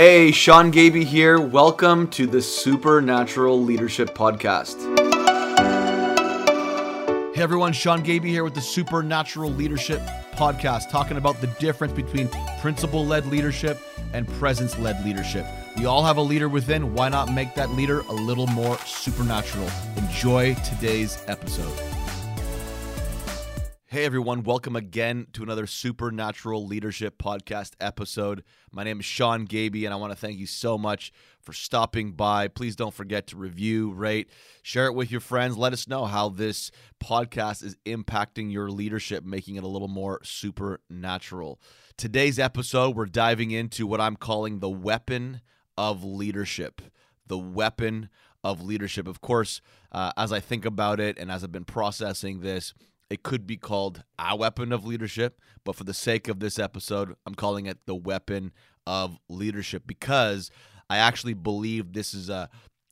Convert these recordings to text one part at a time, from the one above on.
Hey, Sean Gaby here. Welcome to the Supernatural Leadership Podcast. Hey everyone, Sean Gaby here with the Supernatural Leadership Podcast, talking about the difference between principle led leadership and presence led leadership. We all have a leader within. Why not make that leader a little more supernatural? Enjoy today's episode. Hey everyone, welcome again to another Supernatural Leadership Podcast episode. My name is Sean Gaby, and I want to thank you so much for stopping by. Please don't forget to review, rate, share it with your friends. Let us know how this podcast is impacting your leadership, making it a little more supernatural. Today's episode, we're diving into what I'm calling the weapon of leadership. The weapon of leadership. Of course, uh, as I think about it and as I've been processing this, it could be called a weapon of leadership, but for the sake of this episode, I'm calling it the weapon of leadership because I actually believe this is a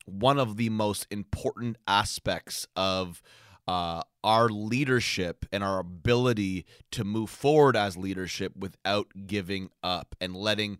one of the most important aspects of uh, our leadership and our ability to move forward as leadership without giving up and letting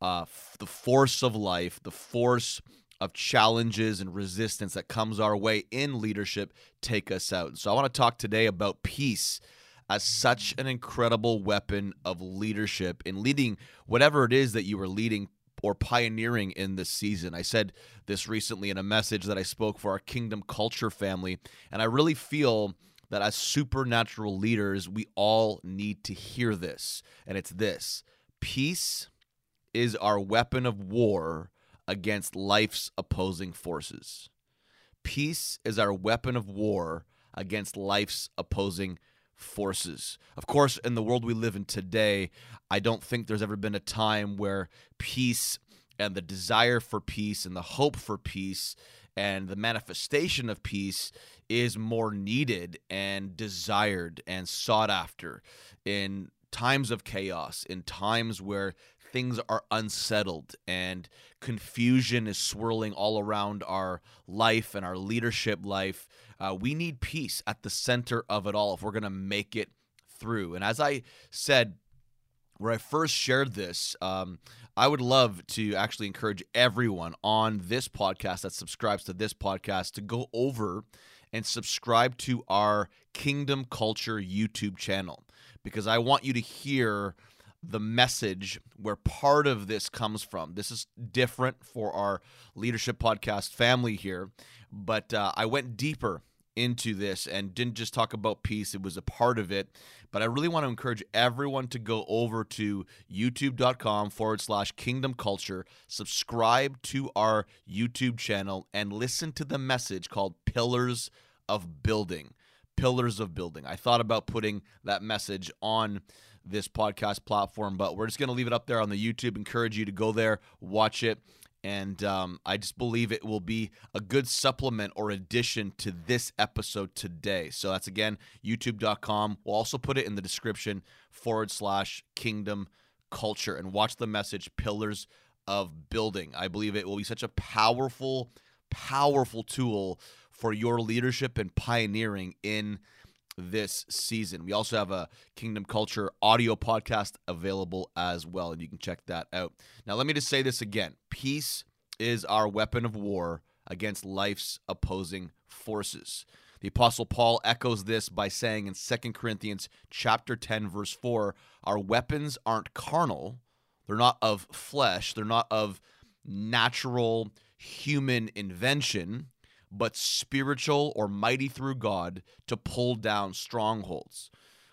uh, the force of life, the force of challenges and resistance that comes our way in leadership take us out. So I want to talk today about peace as such an incredible weapon of leadership in leading whatever it is that you are leading or pioneering in this season. I said this recently in a message that I spoke for our Kingdom Culture family, and I really feel that as supernatural leaders, we all need to hear this. And it's this peace is our weapon of war against life's opposing forces. Peace is our weapon of war against life's opposing forces. Of course, in the world we live in today, I don't think there's ever been a time where peace and the desire for peace and the hope for peace and the manifestation of peace is more needed and desired and sought after in times of chaos, in times where things are unsettled and confusion is swirling all around our life and our leadership life. Uh, we need peace at the center of it all if we're going to make it through. And as I said, where I first shared this, um, I would love to actually encourage everyone on this podcast that subscribes to this podcast to go over and subscribe to our Kingdom Culture YouTube channel because I want you to hear the message where part of this comes from. This is different for our leadership podcast family here, but uh, I went deeper into this and didn't just talk about peace, it was a part of it. But I really want to encourage everyone to go over to youtube.com forward slash kingdom culture, subscribe to our YouTube channel, and listen to the message called Pillars of Building. Pillars of Building. I thought about putting that message on this podcast platform. But we're just going to leave it up there on the YouTube. Encourage you to go there, watch it. And um, I just believe it will be a good supplement or addition to this episode today. So that's again, youtube.com. We'll also put it in the description forward slash kingdom culture and watch the message Pillars of Building. I believe it will be such a powerful, powerful tool for your leadership and pioneering in this season. We also have a Kingdom Culture audio podcast available as well, and you can check that out. Now, let me just say this again peace is our weapon of war against life's opposing forces. The apostle Paul echoes this by saying in 2 Corinthians chapter 10 verse 4, our weapons aren't carnal, they're not of flesh, they're not of natural human invention, but spiritual or mighty through God to pull down strongholds.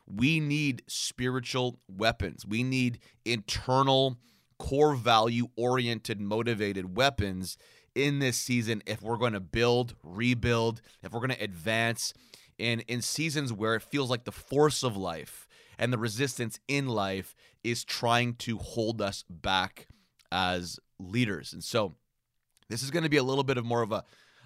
We need spiritual weapons. We need internal, core value oriented, motivated weapons in this season if we're going to build, rebuild, if we're going to advance. in in seasons where it feels like the force of life and the resistance in life is trying to hold us back as leaders. And so this is going to be a little bit of more of a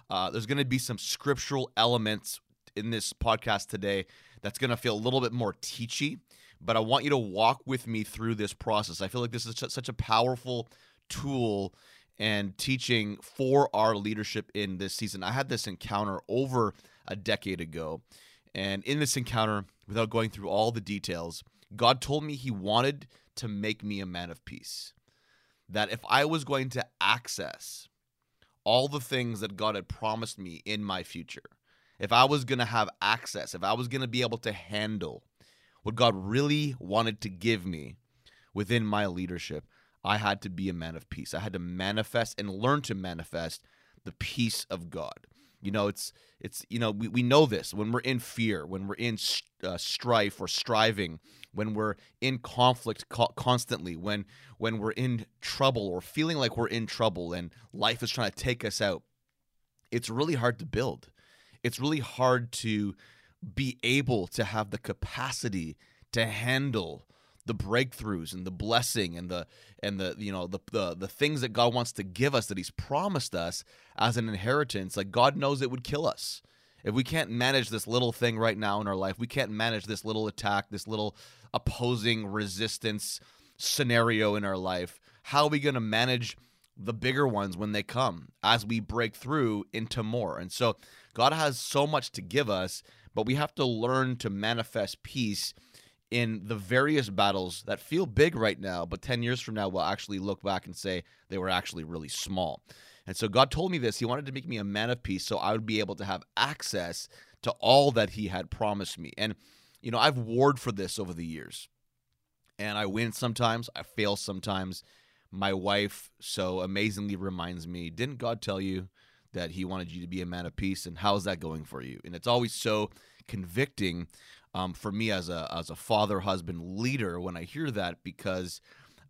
uh, there's going to be some scriptural elements in this podcast today that's going to feel a little bit more teachy, but I want you to walk with me through this process. I feel like this is such a powerful tool and teaching for our leadership in this season. I had this encounter over a decade ago, and in this encounter, without going through all the details, God told me He wanted to make me a man of peace. that if I was going to access all the things that God had promised me in my future, if I was going to have access, if I was going to be able to handle what God really wanted to give me within my leadership, I had to be a man of peace. I had to manifest and learn to manifest the peace of God. You know, it's it's you know we, we know this when we're in fear, when we're in uh, strife or striving, when we're in conflict co- constantly, when when we're in trouble or feeling like we're in trouble and life is trying to take us out. It's really hard to build. It's really hard to be able to have the capacity to handle the breakthroughs and the blessing and the and the you know the, the the things that God wants to give us that he's promised us as an inheritance like God knows it would kill us. If we can't manage this little thing right now in our life we can't manage this little attack this little opposing resistance scenario in our life how are we going to manage the bigger ones when they come as we break through into more? And so God has so much to give us but we have to learn to manifest peace in the various battles that feel big right now, but 10 years from now, we'll actually look back and say they were actually really small. And so God told me this. He wanted to make me a man of peace so I would be able to have access to all that He had promised me. And, you know, I've warred for this over the years. And I win sometimes, I fail sometimes. My wife so amazingly reminds me, didn't God tell you that He wanted you to be a man of peace? And how's that going for you? And it's always so convicting um, for me as a as a father, husband, leader when I hear that because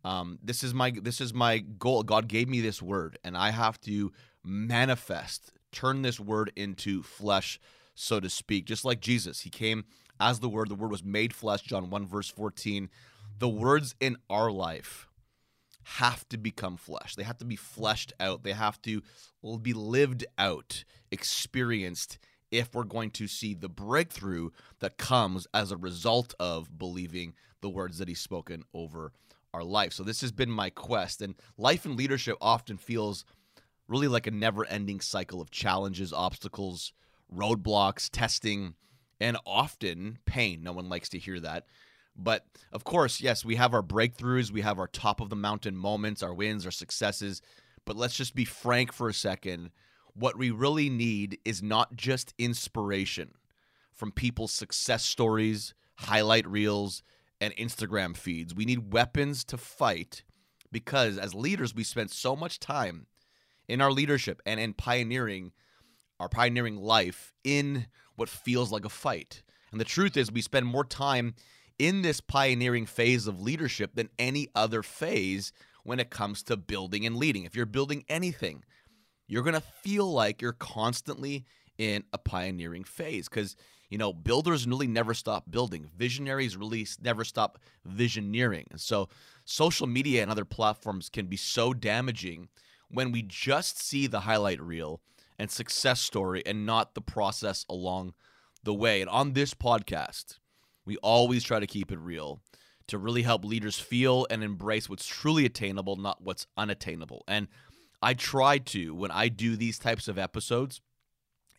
um, this is my this is my goal. God gave me this word, and I have to manifest, turn this word into flesh, so to speak. Just like Jesus, He came as the Word. The Word was made flesh. John one verse fourteen. The words in our life have to become flesh. They have to be fleshed out. They have to be lived out, experienced if we're going to see the breakthrough that comes as a result of believing the words that he's spoken over our life. So this has been my quest and life and leadership often feels really like a never-ending cycle of challenges, obstacles, roadblocks, testing, and often pain. No one likes to hear that. But of course, yes, we have our breakthroughs, we have our top of the mountain moments, our wins, our successes, but let's just be frank for a second what we really need is not just inspiration from people's success stories, highlight reels, and Instagram feeds. We need weapons to fight because as leaders, we spend so much time in our leadership and in pioneering our pioneering life in what feels like a fight. And the truth is, we spend more time in this pioneering phase of leadership than any other phase when it comes to building and leading. If you're building anything, you're going to feel like you're constantly in a pioneering phase because you know builders really never stop building. Visionaries really never stop visioneering. And so social media and other platforms can be so damaging when we just see the highlight reel and success story and not the process along the way. And on this podcast we always try to keep it real to really help leaders feel and embrace what's truly attainable not what's unattainable. And I try to, when I do these types of episodes,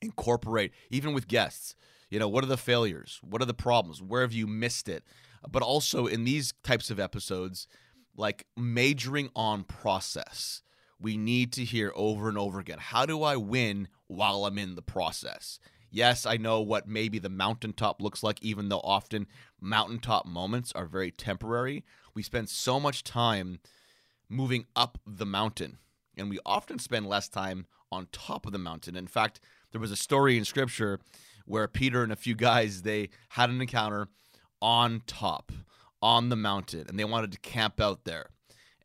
incorporate, even with guests, you know, what are the failures? What are the problems? Where have you missed it? But also in these types of episodes, like majoring on process. We need to hear over and over again how do I win while I'm in the process? Yes, I know what maybe the mountaintop looks like, even though often mountaintop moments are very temporary. We spend so much time moving up the mountain and we often spend less time on top of the mountain. In fact, there was a story in scripture where Peter and a few guys they had an encounter on top on the mountain and they wanted to camp out there.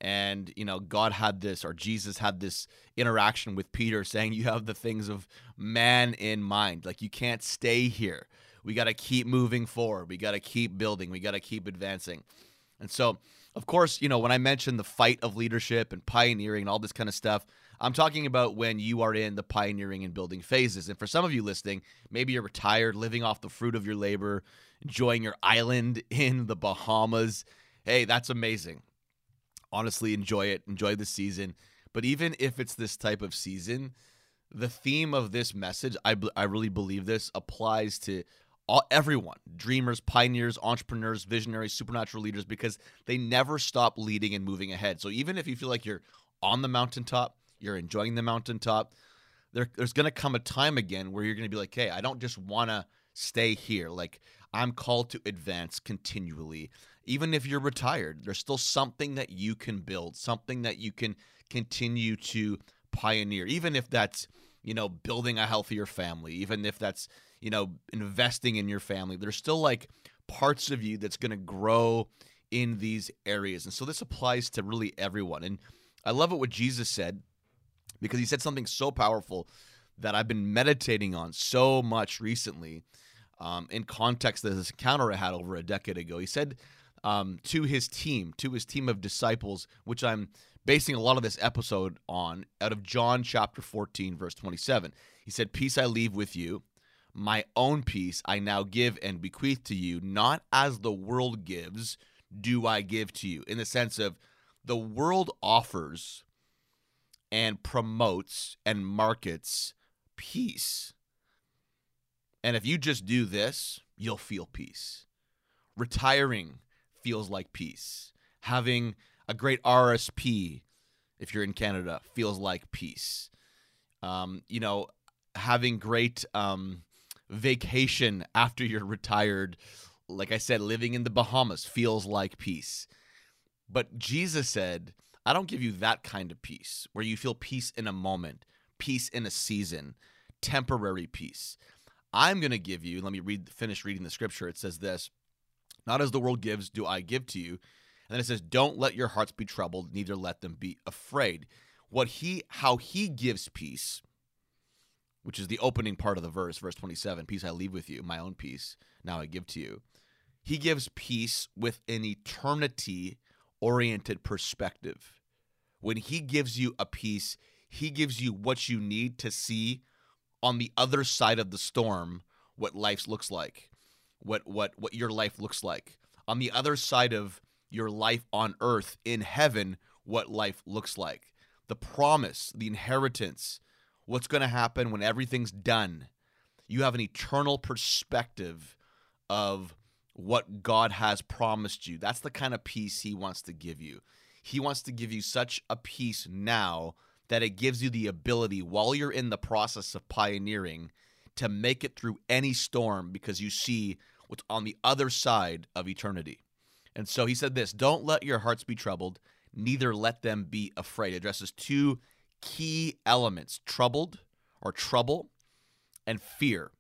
And you know, God had this or Jesus had this interaction with Peter saying you have the things of man in mind. Like you can't stay here. We got to keep moving forward. We got to keep building. We got to keep advancing. And so of course, you know, when I mention the fight of leadership and pioneering and all this kind of stuff, I'm talking about when you are in the pioneering and building phases. And for some of you listening, maybe you're retired, living off the fruit of your labor, enjoying your island in the Bahamas. Hey, that's amazing. Honestly, enjoy it, enjoy the season. But even if it's this type of season, the theme of this message, I, I really believe this applies to all, everyone dreamers, pioneers, entrepreneurs, visionaries, supernatural leaders because they never stop leading and moving ahead. So even if you feel like you're on the mountaintop, you're enjoying the mountaintop, there, there's going to come a time again where you're going to be like, hey, I don't just want to stay here. Like, I'm called to advance continually. Even if you're retired, there's still something that you can build, something that you can continue to pioneer, even if that's, you know, building a healthier family, even if that's, you know, investing in your family. There's still like parts of you that's going to grow in these areas. And so this applies to really everyone. And I love it what Jesus said because he said something so powerful that I've been meditating on so much recently um, in context of this encounter I had over a decade ago. He said um, to his team, to his team of disciples, which I'm basing a lot of this episode on, out of John chapter 14, verse 27. He said, Peace I leave with you. My own peace I now give and bequeath to you, not as the world gives, do I give to you. In the sense of the world offers and promotes and markets peace. And if you just do this, you'll feel peace. Retiring feels like peace. Having a great RSP, if you're in Canada, feels like peace. Um, you know, having great um, vacation after you're retired, like I said, living in the Bahamas feels like peace. But Jesus said, I don't give you that kind of peace where you feel peace in a moment, peace in a season, temporary peace. I'm going to give you, let me read finish reading the scripture. It says this, not as the world gives do I give to you. And then it says don't let your hearts be troubled, neither let them be afraid. What he how he gives peace, which is the opening part of the verse, verse 27, peace I leave with you, my own peace now I give to you. He gives peace with an eternity oriented perspective. When he gives you a peace, he gives you what you need to see on the other side of the storm what life looks like. What what what your life looks like. On the other side of your life on earth in heaven what life looks like. The promise, the inheritance, what's going to happen when everything's done. You have an eternal perspective of what God has promised you. That's the kind of peace He wants to give you. He wants to give you such a peace now that it gives you the ability while you're in the process of pioneering to make it through any storm because you see what's on the other side of eternity. And so he said this Don't let your hearts be troubled, neither let them be afraid. It addresses two key elements troubled or trouble and fear.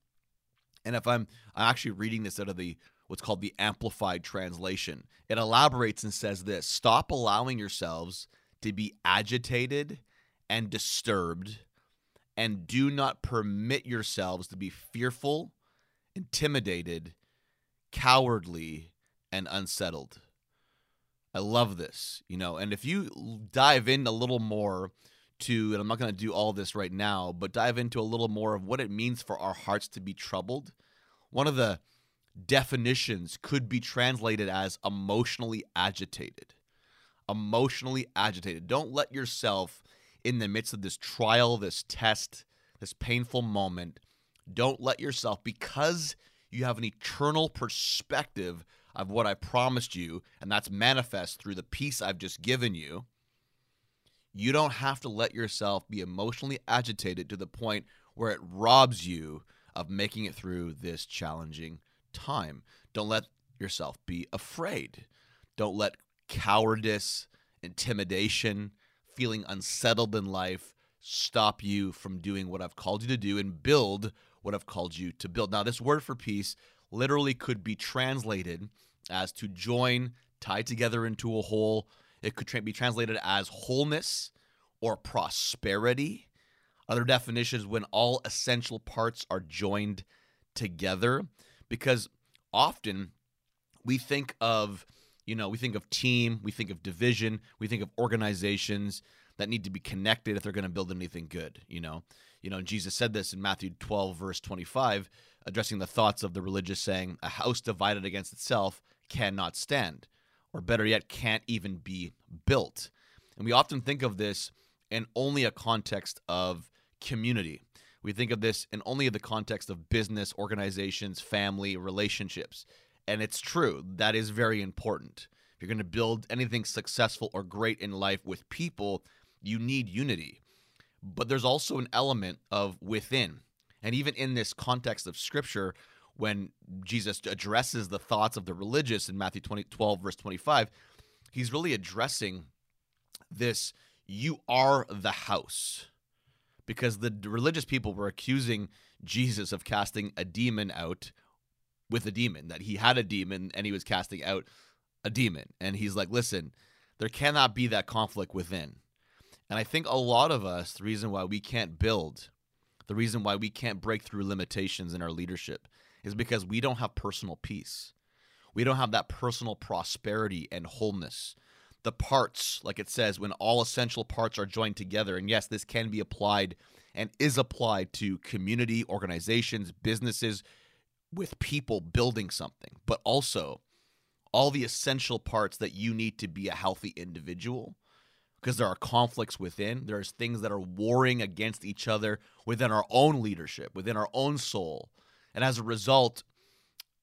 And if I'm, I'm actually reading this out of the what's called the Amplified Translation. It elaborates and says this Stop allowing yourselves to be agitated and disturbed, and do not permit yourselves to be fearful, intimidated, cowardly, and unsettled. I love this, you know, and if you dive in a little more to, and I'm not going to do all this right now, but dive into a little more of what it means for our hearts to be troubled. One of the definitions could be translated as emotionally agitated. Emotionally agitated. Don't let yourself, in the midst of this trial, this test, this painful moment, don't let yourself, because you have an eternal perspective of what I promised you, and that's manifest through the peace I've just given you. You don't have to let yourself be emotionally agitated to the point where it robs you of making it through this challenging time. Don't let yourself be afraid. Don't let cowardice, intimidation, feeling unsettled in life stop you from doing what I've called you to do and build what I've called you to build. Now, this word for peace literally could be translated as to join, tie together into a whole. It could tra- be translated as wholeness or prosperity. Other definitions when all essential parts are joined together because often we think of you know we think of team we think of division we think of organizations that need to be connected if they're going to build anything good you know you know jesus said this in matthew 12 verse 25 addressing the thoughts of the religious saying a house divided against itself cannot stand or better yet can't even be built and we often think of this in only a context of community we think of this in only the context of business, organizations, family, relationships. And it's true, that is very important. If you're going to build anything successful or great in life with people, you need unity. But there's also an element of within. And even in this context of scripture, when Jesus addresses the thoughts of the religious in Matthew 20, 12, verse 25, he's really addressing this you are the house. Because the religious people were accusing Jesus of casting a demon out with a demon, that he had a demon and he was casting out a demon. And he's like, listen, there cannot be that conflict within. And I think a lot of us, the reason why we can't build, the reason why we can't break through limitations in our leadership is because we don't have personal peace. We don't have that personal prosperity and wholeness. The parts, like it says, when all essential parts are joined together. And yes, this can be applied and is applied to community, organizations, businesses, with people building something, but also all the essential parts that you need to be a healthy individual because there are conflicts within. There's things that are warring against each other within our own leadership, within our own soul. And as a result,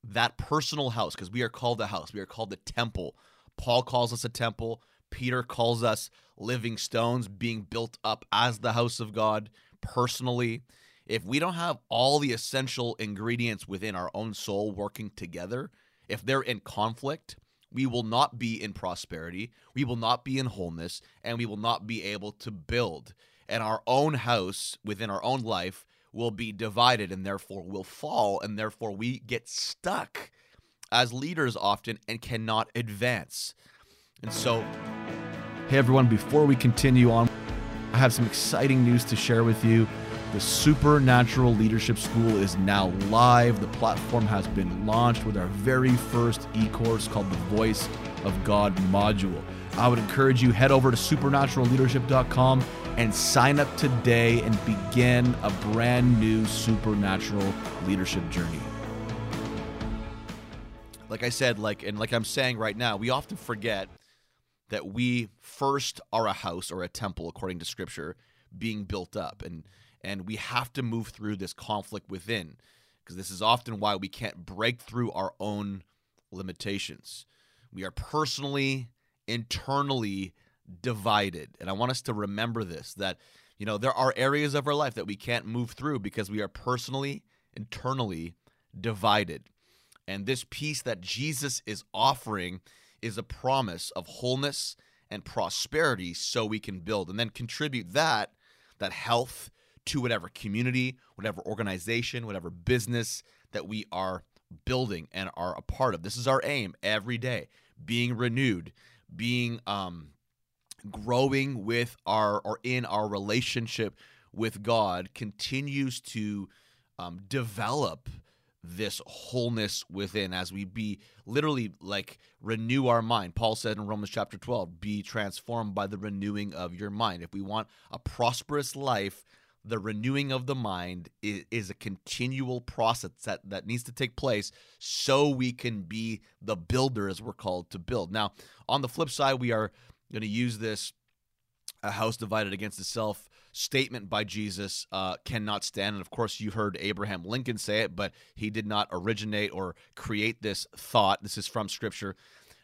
that personal house, because we are called a house, we are called the temple. Paul calls us a temple. Peter calls us living stones being built up as the house of God personally if we don't have all the essential ingredients within our own soul working together, if they're in conflict, we will not be in prosperity, we will not be in wholeness, and we will not be able to build. And our own house within our own life will be divided and therefore will fall, and therefore we get stuck as leaders often and cannot advance. And so, hey everyone, before we continue on, I have some exciting news to share with you. The Supernatural Leadership School is now live. The platform has been launched with our very first e course called the Voice of God module. I would encourage you head over to supernaturalleadership.com and sign up today and begin a brand new supernatural leadership journey. Like I said, like and like I'm saying right now, we often forget that we first are a house or a temple according to scripture being built up and and we have to move through this conflict within because this is often why we can't break through our own limitations. We are personally, internally divided. And I want us to remember this that, you know, there are areas of our life that we can't move through because we are personally, internally divided. And this peace that Jesus is offering is a promise of wholeness and prosperity so we can build and then contribute that that health to whatever community, whatever organization, whatever business that we are building and are a part of. This is our aim every day being renewed, being um, growing with our or in our relationship with God continues to um, develop this wholeness within as we be literally like renew our mind. Paul said in Romans chapter 12, be transformed by the renewing of your mind. If we want a prosperous life, the renewing of the mind is, is, a continual process that, that needs to take place so we can be the builders we're called to build. Now, on the flip side, we are going to use this a house divided against itself statement by Jesus uh, cannot stand. And of course, you heard Abraham Lincoln say it, but he did not originate or create this thought. This is from scripture.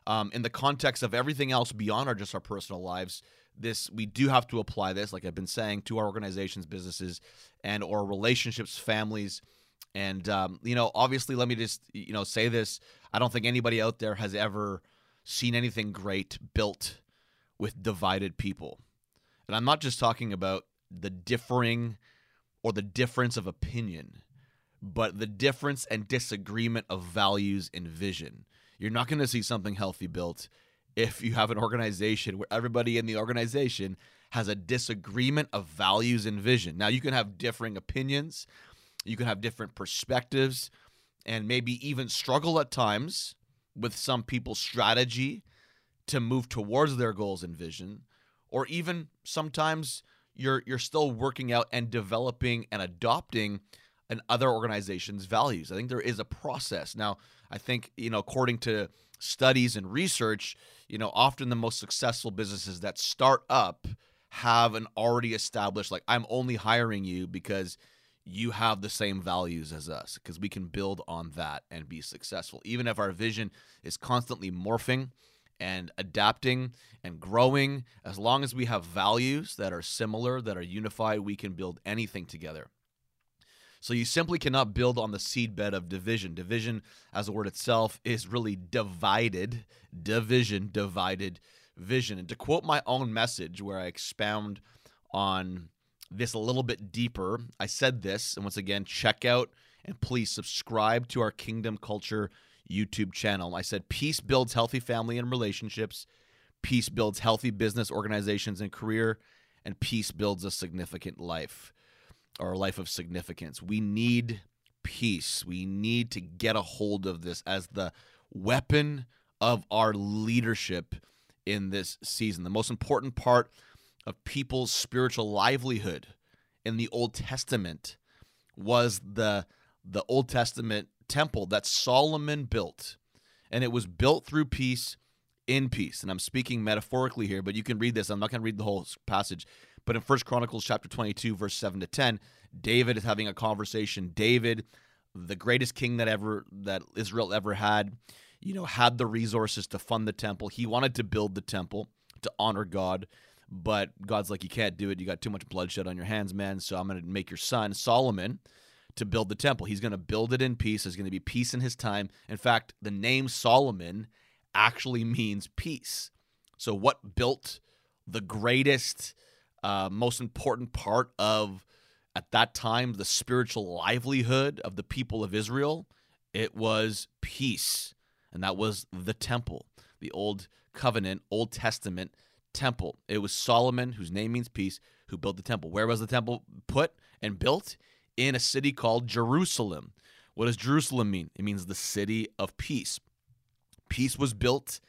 Um, in the context of everything else beyond our just our personal lives, this we do have to apply this like i've been saying to our organizations businesses and or relationships families. And um, you know obviously let me just you know say this. I don't think anybody out there has ever seen anything great built with divided people. And i'm not just talking about the differing or the difference of opinion but the difference and disagreement of values and vision. You're not going to see something healthy built if you have an organization where everybody in the organization has a disagreement of values and vision. Now, you can have differing opinions, you can have different perspectives, and maybe even struggle at times with some people's strategy to move towards their goals and vision, or even sometimes you're you're still working out and developing and adopting an other organization's values. I think there is a process. Now, I think, you know, according to studies and research, you know, often the most successful businesses that start up have an already established like I'm only hiring you because you have the same values as us because we can build on that and be successful. Even if our vision is constantly morphing and adapting and growing, as long as we have values that are similar, that are unified, we can build anything together. So you simply cannot build on the seedbed of division. Division, as a word itself, is really divided, division, divided vision. And to quote my own message, where I expound on this a little bit deeper, I said this, and once again, check out and please subscribe to our Kingdom Culture YouTube channel. I said, Peace builds healthy family and relationships, peace builds healthy business organizations and career, and peace builds a significant life or a life of significance. We need peace. We need to get a hold of this as the weapon of our leadership in this season. The most important part of people's spiritual livelihood in the Old Testament was the the Old Testament temple that Solomon built. And it was built through peace in peace. And I'm speaking metaphorically here, but you can read this. I'm not going to read the whole passage. But in First Chronicles chapter 22 verse 7 to 10, David is having a conversation. David, the greatest king that ever that Israel ever had, you know, had the resources to fund the temple. He wanted to build the temple to honor God, but God's like, you can't do it. You got too much bloodshed on your hands, man. So I'm going to make your son Solomon to build the temple. He's going to build it in peace. There's going to be peace in his time. In fact, the name Solomon actually means peace. So what built the greatest, uh, most important part of at that time the spiritual livelihood of the people of Israel? It was peace and that was the temple, the old covenant, Old Testament temple. It was Solomon, whose name means peace, who built the temple. Where was the temple put and built? In a city called Jerusalem. What does Jerusalem mean? It means the city of peace. Peace was built.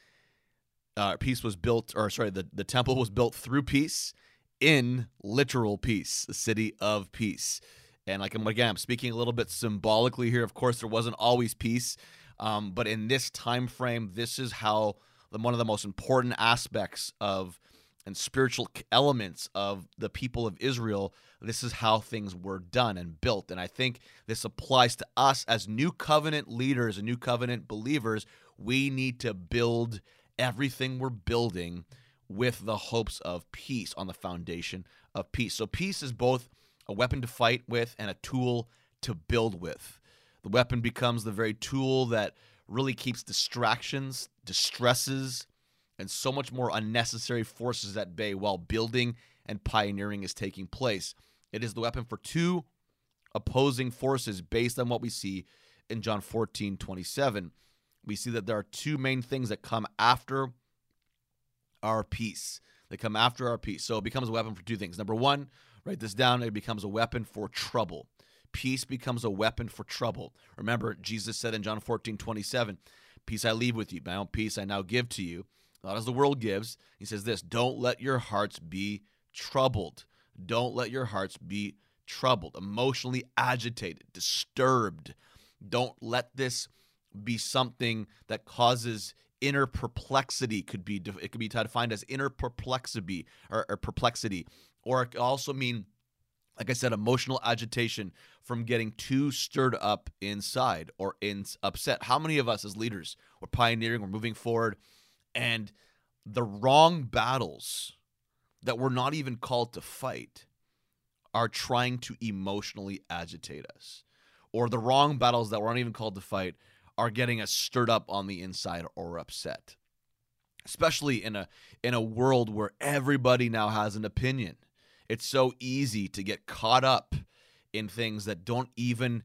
Uh, peace was built, or sorry, the, the temple was built through peace in literal peace, the city of peace. And like again, I'm speaking a little bit symbolically here. Of course, there wasn't always peace. Um, but in this time frame, this is how the, one of the most important aspects of and spiritual elements of the people of Israel, this is how things were done and built. And I think this applies to us as new covenant leaders and new covenant believers. We need to build everything we're building with the hopes of peace on the foundation of peace. So, peace is both a weapon to fight with and a tool to build with. The weapon becomes the very tool that really keeps distractions, distresses, and so much more unnecessary forces at bay while building and pioneering is taking place. It is the weapon for two opposing forces based on what we see in John 14 27. We see that there are two main things that come after our peace. They come after our peace. So it becomes a weapon for two things. Number one, write this down, it becomes a weapon for trouble peace becomes a weapon for trouble. Remember, Jesus said in John 14, 27, Peace I leave with you, my own peace I now give to you, not as the world gives. He says this Don't let your hearts be troubled. Don't let your hearts be troubled, emotionally agitated, disturbed. Don't let this be something that causes inner perplexity could be it could be defined as inner perplexity or, or perplexity or it could also mean like I said, emotional agitation from getting too stirred up inside or in upset. How many of us as leaders we're pioneering, we're moving forward, and the wrong battles that we're not even called to fight are trying to emotionally agitate us, or the wrong battles that we're not even called to fight are getting us stirred up on the inside or upset. Especially in a in a world where everybody now has an opinion. It's so easy to get caught up in things that don't even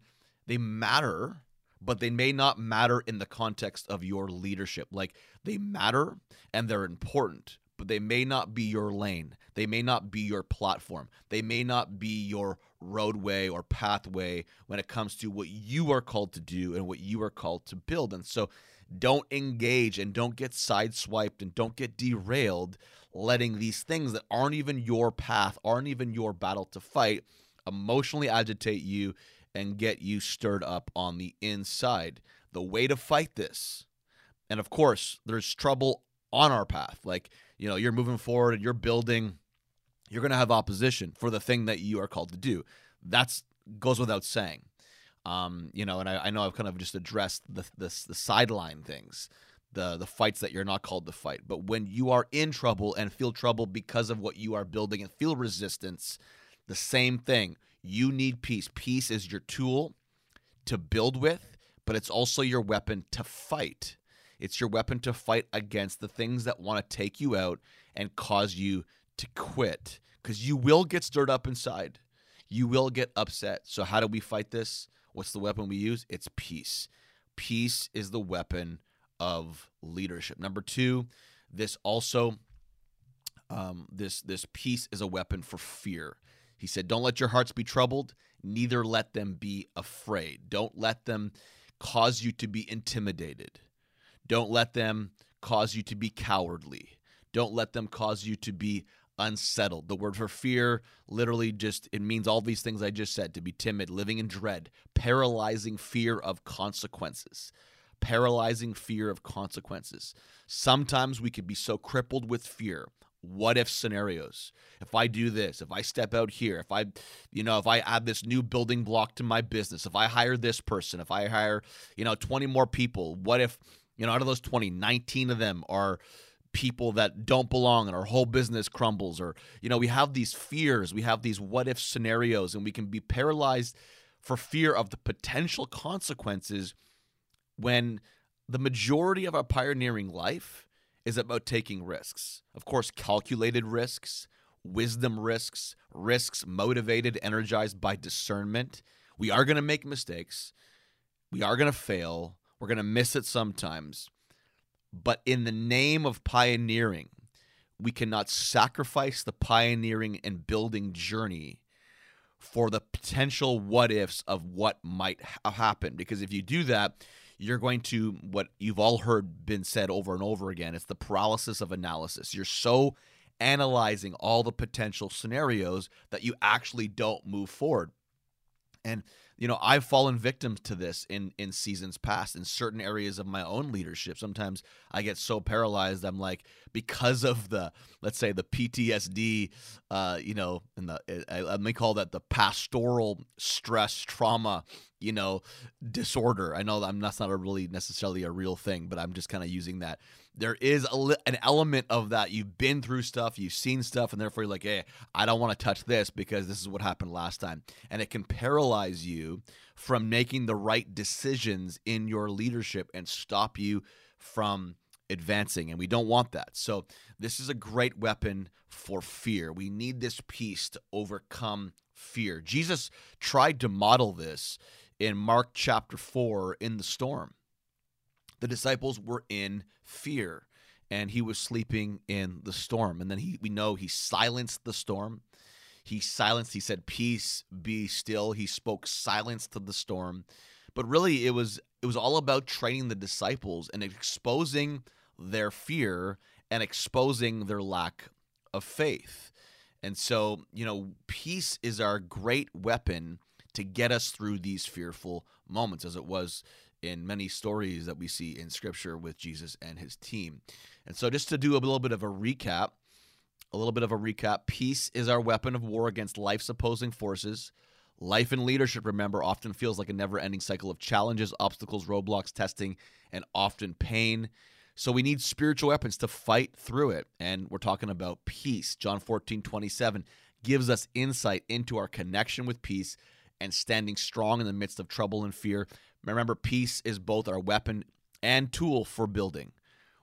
they matter but they may not matter in the context of your leadership. Like they matter and they're important but they may not be your lane. They may not be your platform. They may not be your roadway or pathway when it comes to what you are called to do and what you are called to build and so don't engage and don't get sideswiped and don't get derailed letting these things that aren't even your path, aren't even your battle to fight, emotionally agitate you and get you stirred up on the inside. The way to fight this, and of course, there's trouble on our path. Like, you know, you're moving forward and you're building, you're going to have opposition for the thing that you are called to do. That's goes without saying. Um, you know, and I, I, know I've kind of just addressed the, the the sideline things, the the fights that you're not called to fight. But when you are in trouble and feel trouble because of what you are building and feel resistance, the same thing. You need peace. Peace is your tool to build with, but it's also your weapon to fight. It's your weapon to fight against the things that want to take you out and cause you to quit because you will get stirred up inside. You will get upset. So, how do we fight this? What's the weapon we use? It's peace. Peace is the weapon of leadership. Number two, this also, um, this this peace is a weapon for fear. He said, "Don't let your hearts be troubled, neither let them be afraid. Don't let them cause you to be intimidated. Don't let them cause you to be cowardly. Don't let them cause you to be unsettled. The word for fear literally just it means all these things I just said to be timid, living in dread, paralyzing fear of consequences. Paralyzing fear of consequences. Sometimes we could be so crippled with fear. What if scenarios? If I do this, if I step out here, if I, you know, if I add this new building block to my business, if I hire this person, if I hire, you know, 20 more people, what if, you know, out of those 20, 19 of them are people that don't belong and our whole business crumbles or you know we have these fears we have these what if scenarios and we can be paralyzed for fear of the potential consequences when the majority of our pioneering life is about taking risks. Of course calculated risks wisdom risks risks motivated energized by discernment. We are going to make mistakes. We are going to fail. We're going to miss it sometimes but in the name of pioneering, we cannot sacrifice the pioneering and building journey for the potential what ifs of what might ha- uh, happen. Because if you do that, you're going to, what you've all heard been said over and over again, it's the paralysis of analysis. You're so analyzing all the potential scenarios that you actually don't move forward. And you know i've fallen victim to this in in seasons past in certain areas of my own leadership. Sometimes i get so paralyzed i'm like because of the let's say the ptsd uh you know and the I, I may call that the pastoral stress trauma you know disorder. I know I'm, that's not a really necessarily a real thing but i'm just kind of using that there is a, an element of that. You've been through stuff you've seen stuff and therefore you're like hey i don't want to touch this because this is what happened last time. And it can paralyze you from making the right decisions in your leadership and stop you from advancing and we don't want that. So this is a great weapon for fear. We need this peace to overcome fear. Jesus tried to model this in mark chapter 4 in the storm the disciples were in fear and he was sleeping in the storm. And then he we know he silenced the storm. He silenced he said peace be still. He spoke silence to the storm. But really it was it was all about training the disciples and exposing their fear and exposing their lack of faith. And so you know peace is our great weapon to get us through these fearful moments as it was in many stories that we see in scripture with Jesus and his team. And so, just to do a little bit of a recap, a little bit of a recap peace is our weapon of war against life's opposing forces. Life and leadership, remember, often feels like a never ending cycle of challenges, obstacles, roadblocks, testing, and often pain. So we need spiritual weapons to fight through it. And we're talking about peace. John 14, 27 gives us insight into our connection with peace and standing strong in the midst of trouble and fear. Remember, peace is both our weapon and tool for building.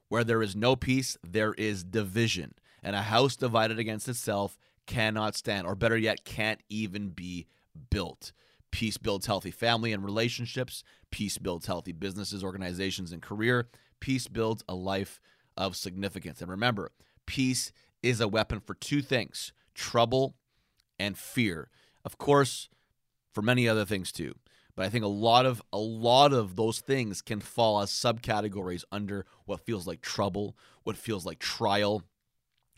Where there is no peace, there is division. And a house divided against itself cannot stand, or better yet, can't even be built. Peace builds healthy family and relationships. Peace builds healthy businesses, organizations, and career. Peace builds a life of significance. And remember, peace is a weapon for two things trouble and fear. Of course, for many other things too. But I think a lot of a lot of those things can fall as subcategories under what feels like trouble, what feels like trial,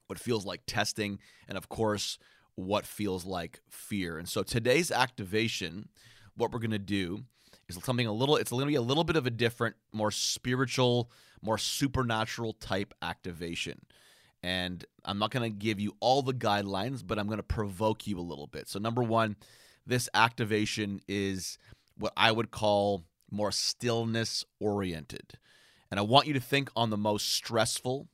what feels like testing, and of course, what feels like fear. And so today's activation, what we're going to do is something a little it's going to be a little bit of a different, more spiritual, more supernatural type activation. And I'm not going to give you all the guidelines, but I'm going to provoke you a little bit. So number 1, this activation is what I would call more stillness oriented. And I want you to think on the most stressful,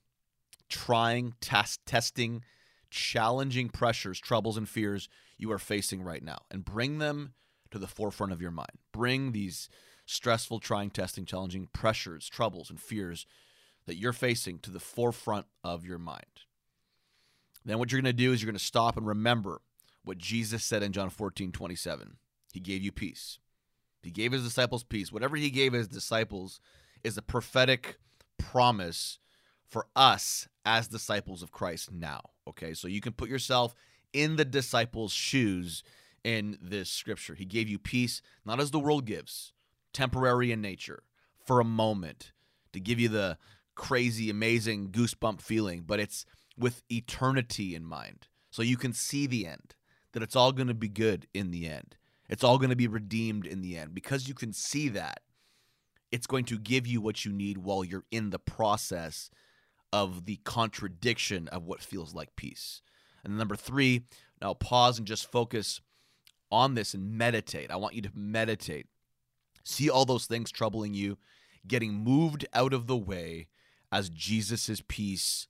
trying, test, testing, challenging pressures, troubles, and fears you are facing right now and bring them to the forefront of your mind. Bring these stressful, trying, testing, challenging pressures, troubles, and fears that you're facing to the forefront of your mind. Then what you're going to do is you're going to stop and remember what Jesus said in John 14, 27. He gave you peace. He gave his disciples peace. Whatever he gave his disciples is a prophetic promise for us as disciples of Christ now. Okay, so you can put yourself in the disciples' shoes in this scripture. He gave you peace, not as the world gives, temporary in nature, for a moment, to give you the crazy, amazing goosebump feeling, but it's with eternity in mind. So you can see the end, that it's all going to be good in the end. It's all going to be redeemed in the end. Because you can see that, it's going to give you what you need while you're in the process of the contradiction of what feels like peace. And number three, now pause and just focus on this and meditate. I want you to meditate. See all those things troubling you, getting moved out of the way as Jesus' peace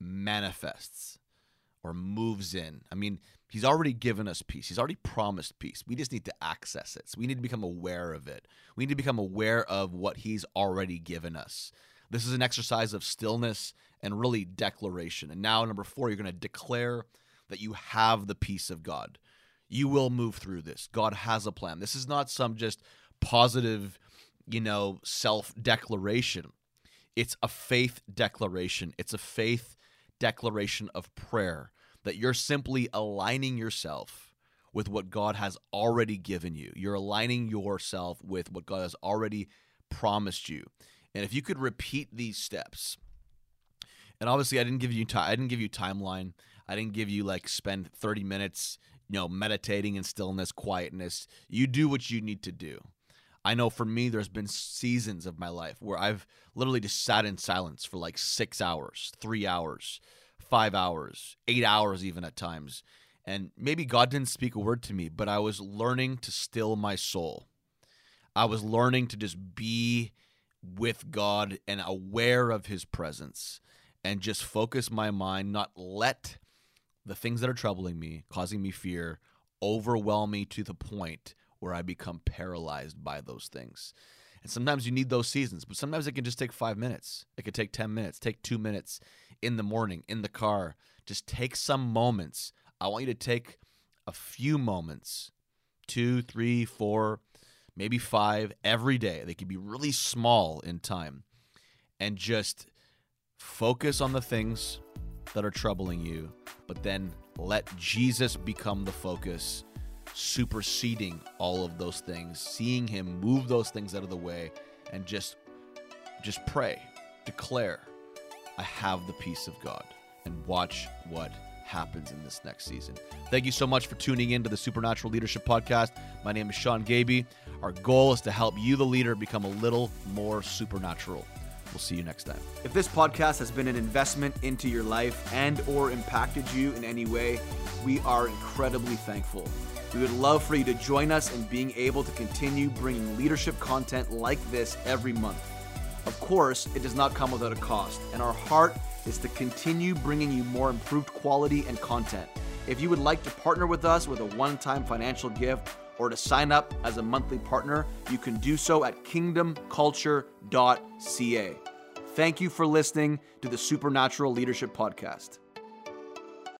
manifests or moves in. I mean, he's already given us peace. He's already promised peace. We just need to access it. So we need to become aware of it. We need to become aware of what he's already given us. This is an exercise of stillness and really declaration. And now, number four, you're going to declare that you have the peace of God. You will move through this. God has a plan. This is not some just positive, you know, self declaration. It's a faith declaration. It's a faith declaration of prayer that you're simply aligning yourself with what God has already given you. You're aligning yourself with what God has already promised you. And if you could repeat these steps, and obviously I didn't give you time I didn't give you timeline. I didn't give you like spend 30 minutes, you know, meditating in stillness, quietness. You do what you need to do. I know for me there's been seasons of my life where I've literally just sat in silence for like 6 hours, 3 hours, 5 hours, 8 hours even at times. And maybe God didn't speak a word to me, but I was learning to still my soul. I was learning to just be with God and aware of his presence and just focus my mind, not let the things that are troubling me, causing me fear, overwhelm me to the point where I become paralyzed by those things. And sometimes you need those seasons, but sometimes it can just take five minutes. It could take 10 minutes, take two minutes in the morning, in the car. Just take some moments. I want you to take a few moments two, three, four, maybe five every day. They can be really small in time. And just focus on the things that are troubling you, but then let Jesus become the focus, superseding all of those things, seeing him move those things out of the way and just just pray, declare, I have the peace of God and watch what happens in this next season. Thank you so much for tuning in to the Supernatural Leadership Podcast. My name is Sean Gaby. Our goal is to help you, the leader, become a little more supernatural. We'll see you next time. If this podcast has been an investment into your life and or impacted you in any way, we are incredibly thankful. We would love for you to join us in being able to continue bringing leadership content like this every month. Of course, it does not come without a cost, and our heart is to continue bringing you more improved quality and content. If you would like to partner with us with a one time financial gift or to sign up as a monthly partner, you can do so at kingdomculture.ca. Thank you for listening to the Supernatural Leadership Podcast.